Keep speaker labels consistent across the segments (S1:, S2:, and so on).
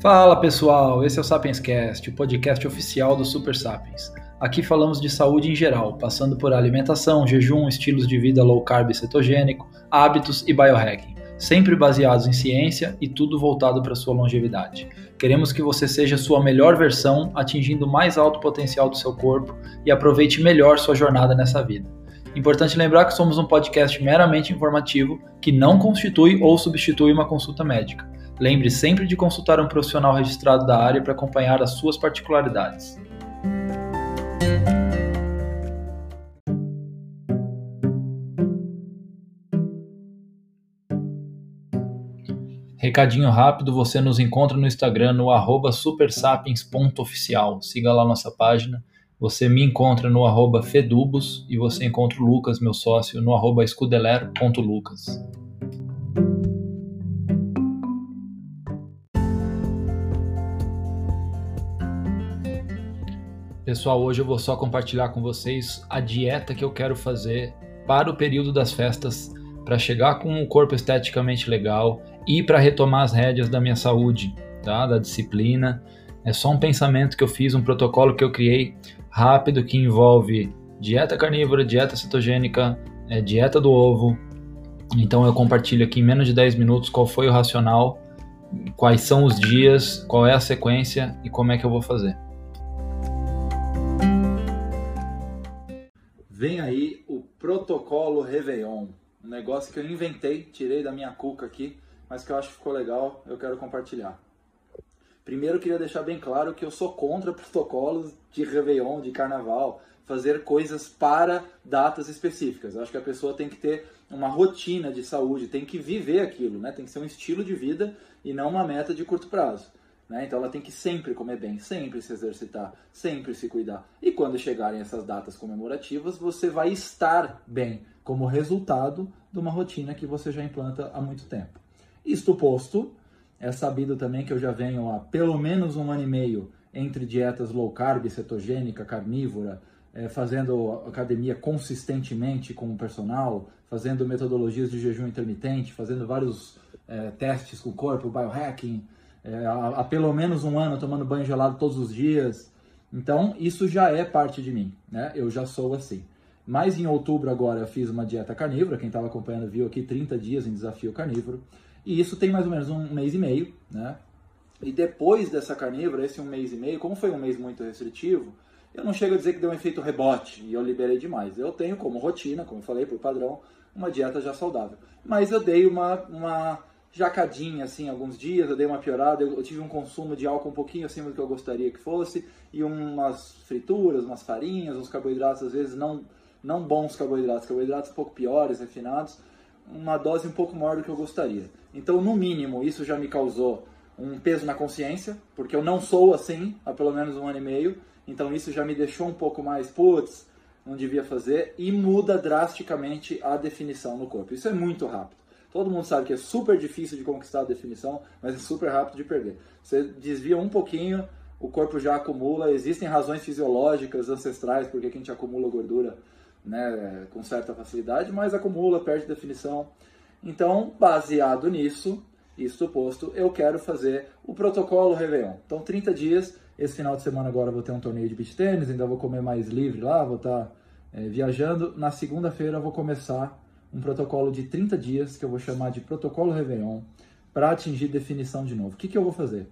S1: Fala pessoal, esse é o Sapienscast, o podcast oficial do Super Sapiens. Aqui falamos de saúde em geral, passando por alimentação, jejum, estilos de vida low carb e cetogênico, hábitos e biohacking, sempre baseados em ciência e tudo voltado para sua longevidade. Queremos que você seja sua melhor versão, atingindo o mais alto potencial do seu corpo e aproveite melhor sua jornada nessa vida. Importante lembrar que somos um podcast meramente informativo que não constitui ou substitui uma consulta médica. Lembre sempre de consultar um profissional registrado da área para acompanhar as suas particularidades. Recadinho rápido, você nos encontra no Instagram no arroba supersapiens.oficial. Siga lá nossa página. Você me encontra no arroba fedubos e você encontra o Lucas, meu sócio, no arroba. Pessoal, hoje eu vou só compartilhar com vocês a dieta que eu quero fazer para o período das festas, para chegar com um corpo esteticamente legal e para retomar as rédeas da minha saúde, tá? Da disciplina. É só um pensamento que eu fiz, um protocolo que eu criei rápido que envolve dieta carnívora, dieta cetogênica, é, dieta do ovo. Então eu compartilho aqui em menos de 10 minutos qual foi o racional, quais são os dias, qual é a sequência e como é que eu vou fazer. Vem aí o protocolo Réveillon, um negócio que eu inventei, tirei da minha cuca aqui, mas que eu acho que ficou legal, eu quero compartilhar. Primeiro, eu queria deixar bem claro que eu sou contra protocolos de Réveillon, de Carnaval, fazer coisas para datas específicas. Eu acho que a pessoa tem que ter uma rotina de saúde, tem que viver aquilo, né? tem que ser um estilo de vida e não uma meta de curto prazo. Né? Então ela tem que sempre comer bem, sempre se exercitar, sempre se cuidar. E quando chegarem essas datas comemorativas, você vai estar bem, como resultado de uma rotina que você já implanta há muito tempo. Isto posto, é sabido também que eu já venho há pelo menos um ano e meio entre dietas low carb, cetogênica, carnívora, é, fazendo academia consistentemente com o personal, fazendo metodologias de jejum intermitente, fazendo vários é, testes com o corpo, biohacking, é, há, há, pelo menos um ano tomando banho gelado todos os dias. Então, isso já é parte de mim, né? Eu já sou assim. Mas em outubro agora eu fiz uma dieta carnívora, quem estava acompanhando viu aqui 30 dias em desafio carnívoro. E isso tem mais ou menos um mês e meio, né? E depois dessa carnívora, esse um mês e meio, como foi um mês muito restritivo, eu não chego a dizer que deu um efeito rebote e eu liberei demais. Eu tenho como rotina, como eu falei, por padrão, uma dieta já saudável. Mas eu dei uma, uma jacadinha, assim, alguns dias, eu dei uma piorada, eu, tive um consumo de álcool um pouquinho acima do que eu gostaria que fosse, e umas frituras, umas farinhas, uns carboidratos, às vezes não, não bons carboidratos, carboidratos um pouco piores, refinados, uma dose um pouco maior do que eu gostaria. Então, no mínimo, isso já me causou um peso na consciência, porque eu não sou assim há pelo menos um ano e meio, então isso já me deixou um pouco mais, putz, não devia fazer, e muda drasticamente a definição no corpo. Isso é muito rápido. Todo mundo sabe que é super difícil de conquistar a definição, mas é super rápido de perder. Você desvia um pouquinho, o corpo já acumula. Existem razões fisiológicas, ancestrais, porque a gente acumula gordura né, com certa facilidade, mas acumula, perde definição. Então, baseado nisso, isso posto, eu quero fazer o protocolo Réveillon. Então, 30 dias. Esse final de semana agora vou ter um torneio de beach tênis, ainda vou comer mais livre lá, vou estar tá, é, viajando. Na segunda-feira vou começar um protocolo de 30 dias, que eu vou chamar de protocolo Réveillon, para atingir definição de novo. O que, que eu vou fazer?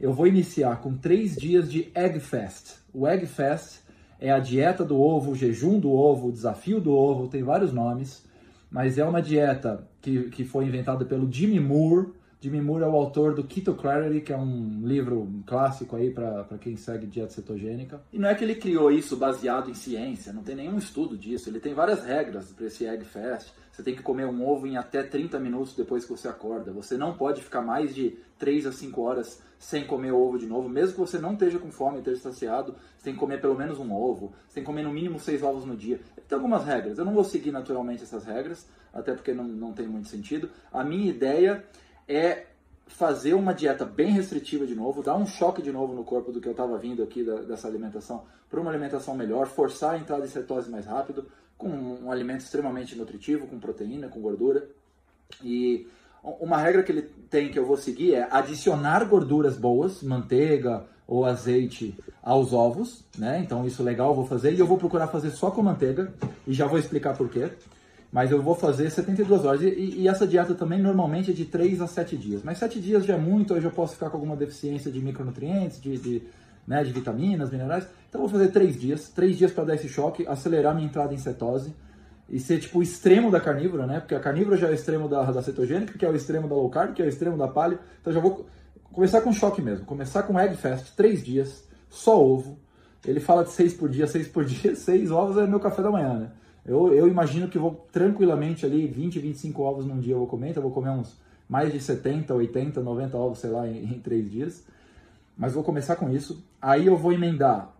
S1: Eu vou iniciar com três dias de Egg Fast. O Egg Fast é a dieta do ovo, o jejum do ovo, o desafio do ovo, tem vários nomes, mas é uma dieta que, que foi inventada pelo Jimmy Moore, Jimmy Moore é o autor do Keto Clarity, que é um livro clássico aí para quem segue dieta cetogênica. E não é que ele criou isso baseado em ciência, não tem nenhum estudo disso. Ele tem várias regras para esse Egg Fast. Você tem que comer um ovo em até 30 minutos depois que você acorda. Você não pode ficar mais de 3 a 5 horas sem comer ovo de novo. Mesmo que você não esteja com fome, esteja saciado, você tem que comer pelo menos um ovo. Você tem que comer no mínimo 6 ovos no dia. Tem algumas regras. Eu não vou seguir naturalmente essas regras, até porque não, não tem muito sentido. A minha ideia é fazer uma dieta bem restritiva de novo, dar um choque de novo no corpo do que eu estava vindo aqui da, dessa alimentação para uma alimentação melhor, forçar a entrada em cetose mais rápido, com um alimento extremamente nutritivo, com proteína, com gordura. E uma regra que ele tem que eu vou seguir é adicionar gorduras boas, manteiga ou azeite aos ovos, né? Então isso legal, eu vou fazer e eu vou procurar fazer só com manteiga e já vou explicar por quê. Mas eu vou fazer 72 horas. E, e, essa dieta também normalmente é de 3 a 7 dias. Mas 7 dias já é muito, eu já posso ficar com alguma deficiência de micronutrientes, de, de, né, de vitaminas, minerais. Então vou fazer 3 dias. 3 dias para dar esse choque, acelerar minha entrada em cetose e ser tipo o extremo da carnívora, né? Porque a carnívora já é o extremo da, da cetogênica, que é o extremo da low carb, que é o extremo da paleo. Então já vou começar com choque mesmo. Começar com egg fast, 3 dias, só ovo. Ele fala de 6 por dia, 6 por dia, 6 ovos é meu café da manhã, né? Eu, eu imagino que vou tranquilamente ali, 20, 25 ovos num dia eu vou comer, então eu vou comer uns mais de 70, 80, 90 ovos, sei lá, em, em 3 dias. Mas vou começar com isso. Aí eu vou emendar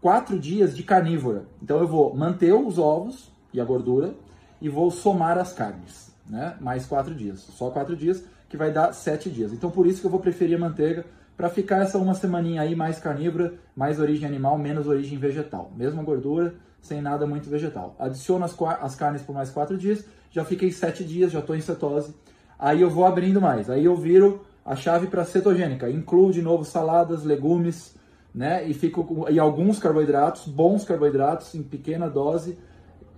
S1: 4 dias de carnívora. Então eu vou manter os ovos e a gordura e vou somar as carnes, né? Mais 4 dias. Só 4 dias, que vai dar 7 dias. Então por isso que eu vou preferir a manteiga para ficar essa uma semaninha aí mais carnívora, mais origem animal, menos origem vegetal. Mesma gordura, sem nada muito vegetal. Adiciono as, as carnes por mais 4 dias, já fiquei 7 dias, já estou em cetose. Aí eu vou abrindo mais, aí eu viro a chave para cetogênica. Incluo de novo saladas, legumes, né? E fico com, e alguns carboidratos, bons carboidratos em pequena dose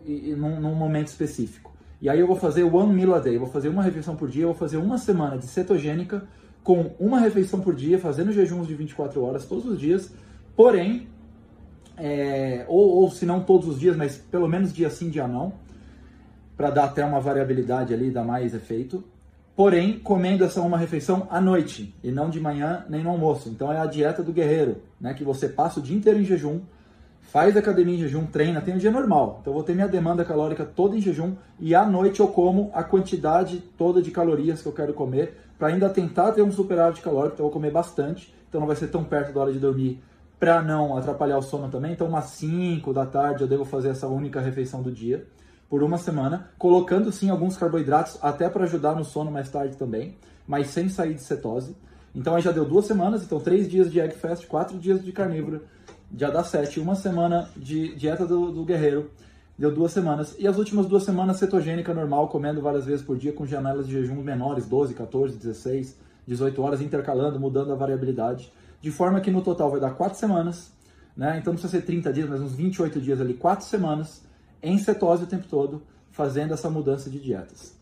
S1: e, e num, num, momento específico. E aí eu vou fazer one meal a day, vou fazer uma refeição por dia, vou fazer uma semana de cetogênica com uma refeição por dia, fazendo jejuns de 24 horas todos os dias. Porém, é, ou, ou se não todos os dias, mas pelo menos dia sim, dia não, para dar até uma variabilidade ali, dar mais efeito. Porém, comendo essa uma refeição à noite e não de manhã nem no almoço. Então é a dieta do guerreiro, né? Que você passa o dia inteiro em jejum, faz academia em jejum, treina, tem um dia normal. Então eu vou ter minha demanda calórica toda em jejum e à noite eu como a quantidade toda de calorias que eu quero comer para ainda tentar ter um superávit calórico. Então eu vou comer bastante, então não vai ser tão perto da hora de dormir para não atrapalhar o sono também. Então, umas 5 da tarde eu devo fazer essa única refeição do dia por uma semana, colocando sim alguns carboidratos até para ajudar no sono mais tarde também, mas sem sair de cetose. Então aí já deu duas semanas, então três dias de egg fast, quatro dias de carnívora, já dá sete. Uma semana de dieta do, do guerreiro, deu duas semanas. E as últimas duas semanas cetogênica normal, comendo várias vezes por dia com janelas de jejum menores, 12, 14, 16, 18 horas, intercalando, mudando a variabilidade de forma que no total vai dar 4 semanas, né? então não precisa ser 30 dias, mas uns 28 dias ali, 4 semanas em cetose o tempo todo, fazendo essa mudança de dietas.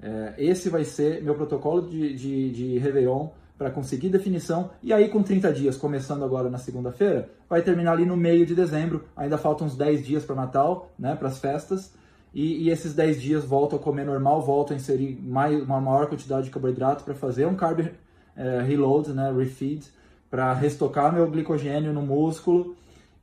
S1: É, esse vai ser meu protocolo de, de, de Réveillon para conseguir definição, e aí com 30 dias, começando agora na segunda-feira, vai terminar ali no meio de dezembro, ainda faltam uns 10 dias para Natal, né, para as festas, e, e, esses 10 dias volto a comer normal, volto a inserir mais, uma maior quantidade de carboidrato para fazer um carb é, reload, né, refeed, para restocar meu glicogênio no músculo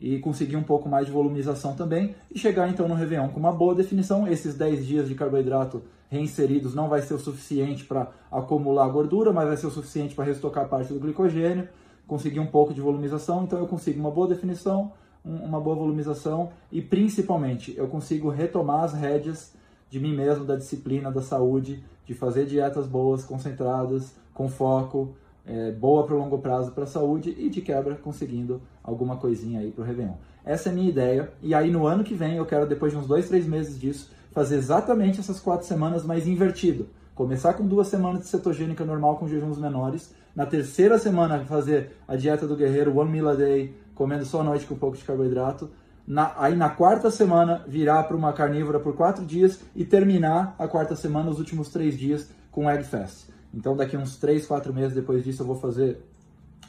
S1: e conseguir um pouco mais de volumização também e chegar então no Réveillon com uma boa definição. Esses 10 dias de carboidrato reinseridos não vai ser o suficiente para acumular gordura, mas vai ser o suficiente para restocar parte do glicogênio, conseguir um pouco de volumização, então eu consigo uma boa definição, uma boa volumização e principalmente eu consigo retomar as rédeas de mim mesmo, da disciplina, da saúde, de fazer dietas boas, concentradas, com foco, é, boa para o longo prazo para a saúde e de quebra conseguindo alguma coisinha aí para o Réveillon. Essa é a minha ideia e aí no ano que vem eu quero, depois de uns dois, três meses disso, fazer exatamente essas quatro semanas, mas invertido. Começar com duas semanas de cetogênica normal com jejuns menores. Na terceira semana fazer a dieta do guerreiro, one meal a day, comendo só à noite com um pouco de carboidrato. Na, aí na quarta semana virar para uma carnívora por quatro dias e terminar a quarta semana, os últimos três dias, com egg fast. Então, daqui uns 3, 4 meses depois disso, eu vou fazer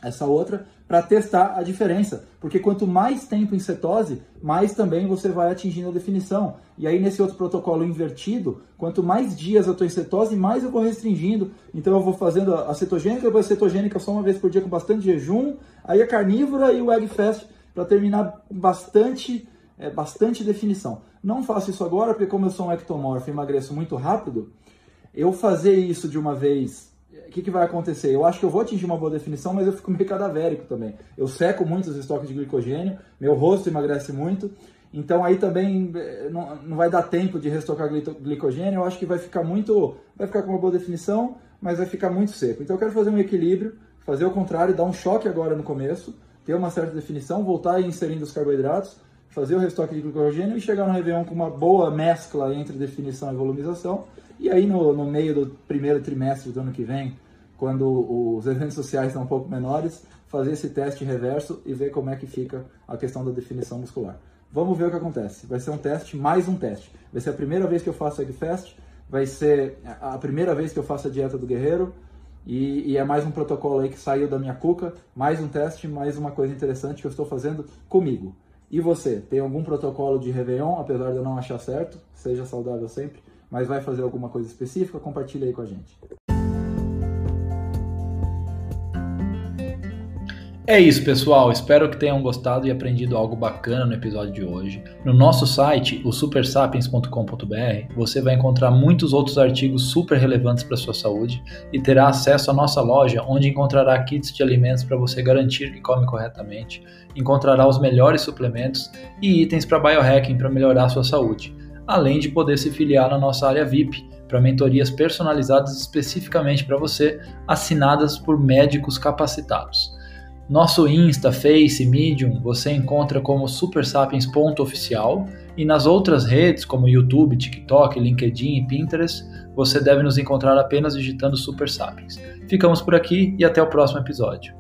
S1: essa outra para testar a diferença. Porque quanto mais tempo em cetose, mais também você vai atingindo a definição. E aí, nesse outro protocolo invertido, quanto mais dias eu estou em cetose, mais eu vou restringindo. Então, eu vou fazendo a cetogênica, depois a cetogênica só uma vez por dia com bastante jejum, aí a carnívora e o egg fast para terminar bastante, é, bastante definição. Não faço isso agora, porque como eu sou um ectomorfo e emagreço muito rápido, eu fazer isso de uma vez, o que, que vai acontecer? Eu acho que eu vou atingir uma boa definição, mas eu fico meio cadavérico também. Eu seco muito os estoques de glicogênio, meu rosto emagrece muito, então aí também eh, não, não vai dar tempo de restocar glicogênio, eu acho que vai ficar muito, vai ficar com uma boa definição, mas vai ficar muito seco. Então eu quero fazer um equilíbrio, fazer o contrário, dar um choque agora no começo, ter uma certa definição, voltar inserindo os carboidratos, fazer o restoque de glicogênio e chegar no Réveillon com uma boa mescla entre definição e volumização. E aí no, no meio do primeiro trimestre do ano que vem, quando os eventos sociais estão um pouco menores, fazer esse teste reverso e ver como é que fica a questão da definição muscular. Vamos ver o que acontece. Vai ser um teste, mais um teste. Vai ser a primeira vez que eu faço Eggfest, vai ser a primeira vez que eu faço a dieta do guerreiro, e, e, é mais um protocolo aí que saiu da minha cuca, mais um teste, mais uma coisa interessante que eu estou fazendo comigo. E você, tem algum protocolo de Réveillon, apesar de eu não achar certo, seja saudável sempre, mas vai fazer alguma coisa específica? Compartilha aí com a gente.
S2: É isso, pessoal. Espero que tenham gostado e aprendido algo bacana no episódio de hoje. No nosso site, o supersapiens.com.br, você vai encontrar muitos outros artigos super relevantes para sua saúde e terá acesso à nossa loja, onde encontrará kits de alimentos para você garantir que come corretamente, encontrará os melhores suplementos e itens para biohacking para melhorar a sua saúde, além de poder se filiar na nossa área VIP para mentorias personalizadas especificamente para você, assinadas por médicos capacitados. Nosso Insta, Face, Medium você encontra como supersapiens.oficial e nas outras redes como YouTube, TikTok, LinkedIn e Pinterest você deve nos encontrar apenas digitando Super Sapiens. Ficamos por aqui e até o próximo episódio.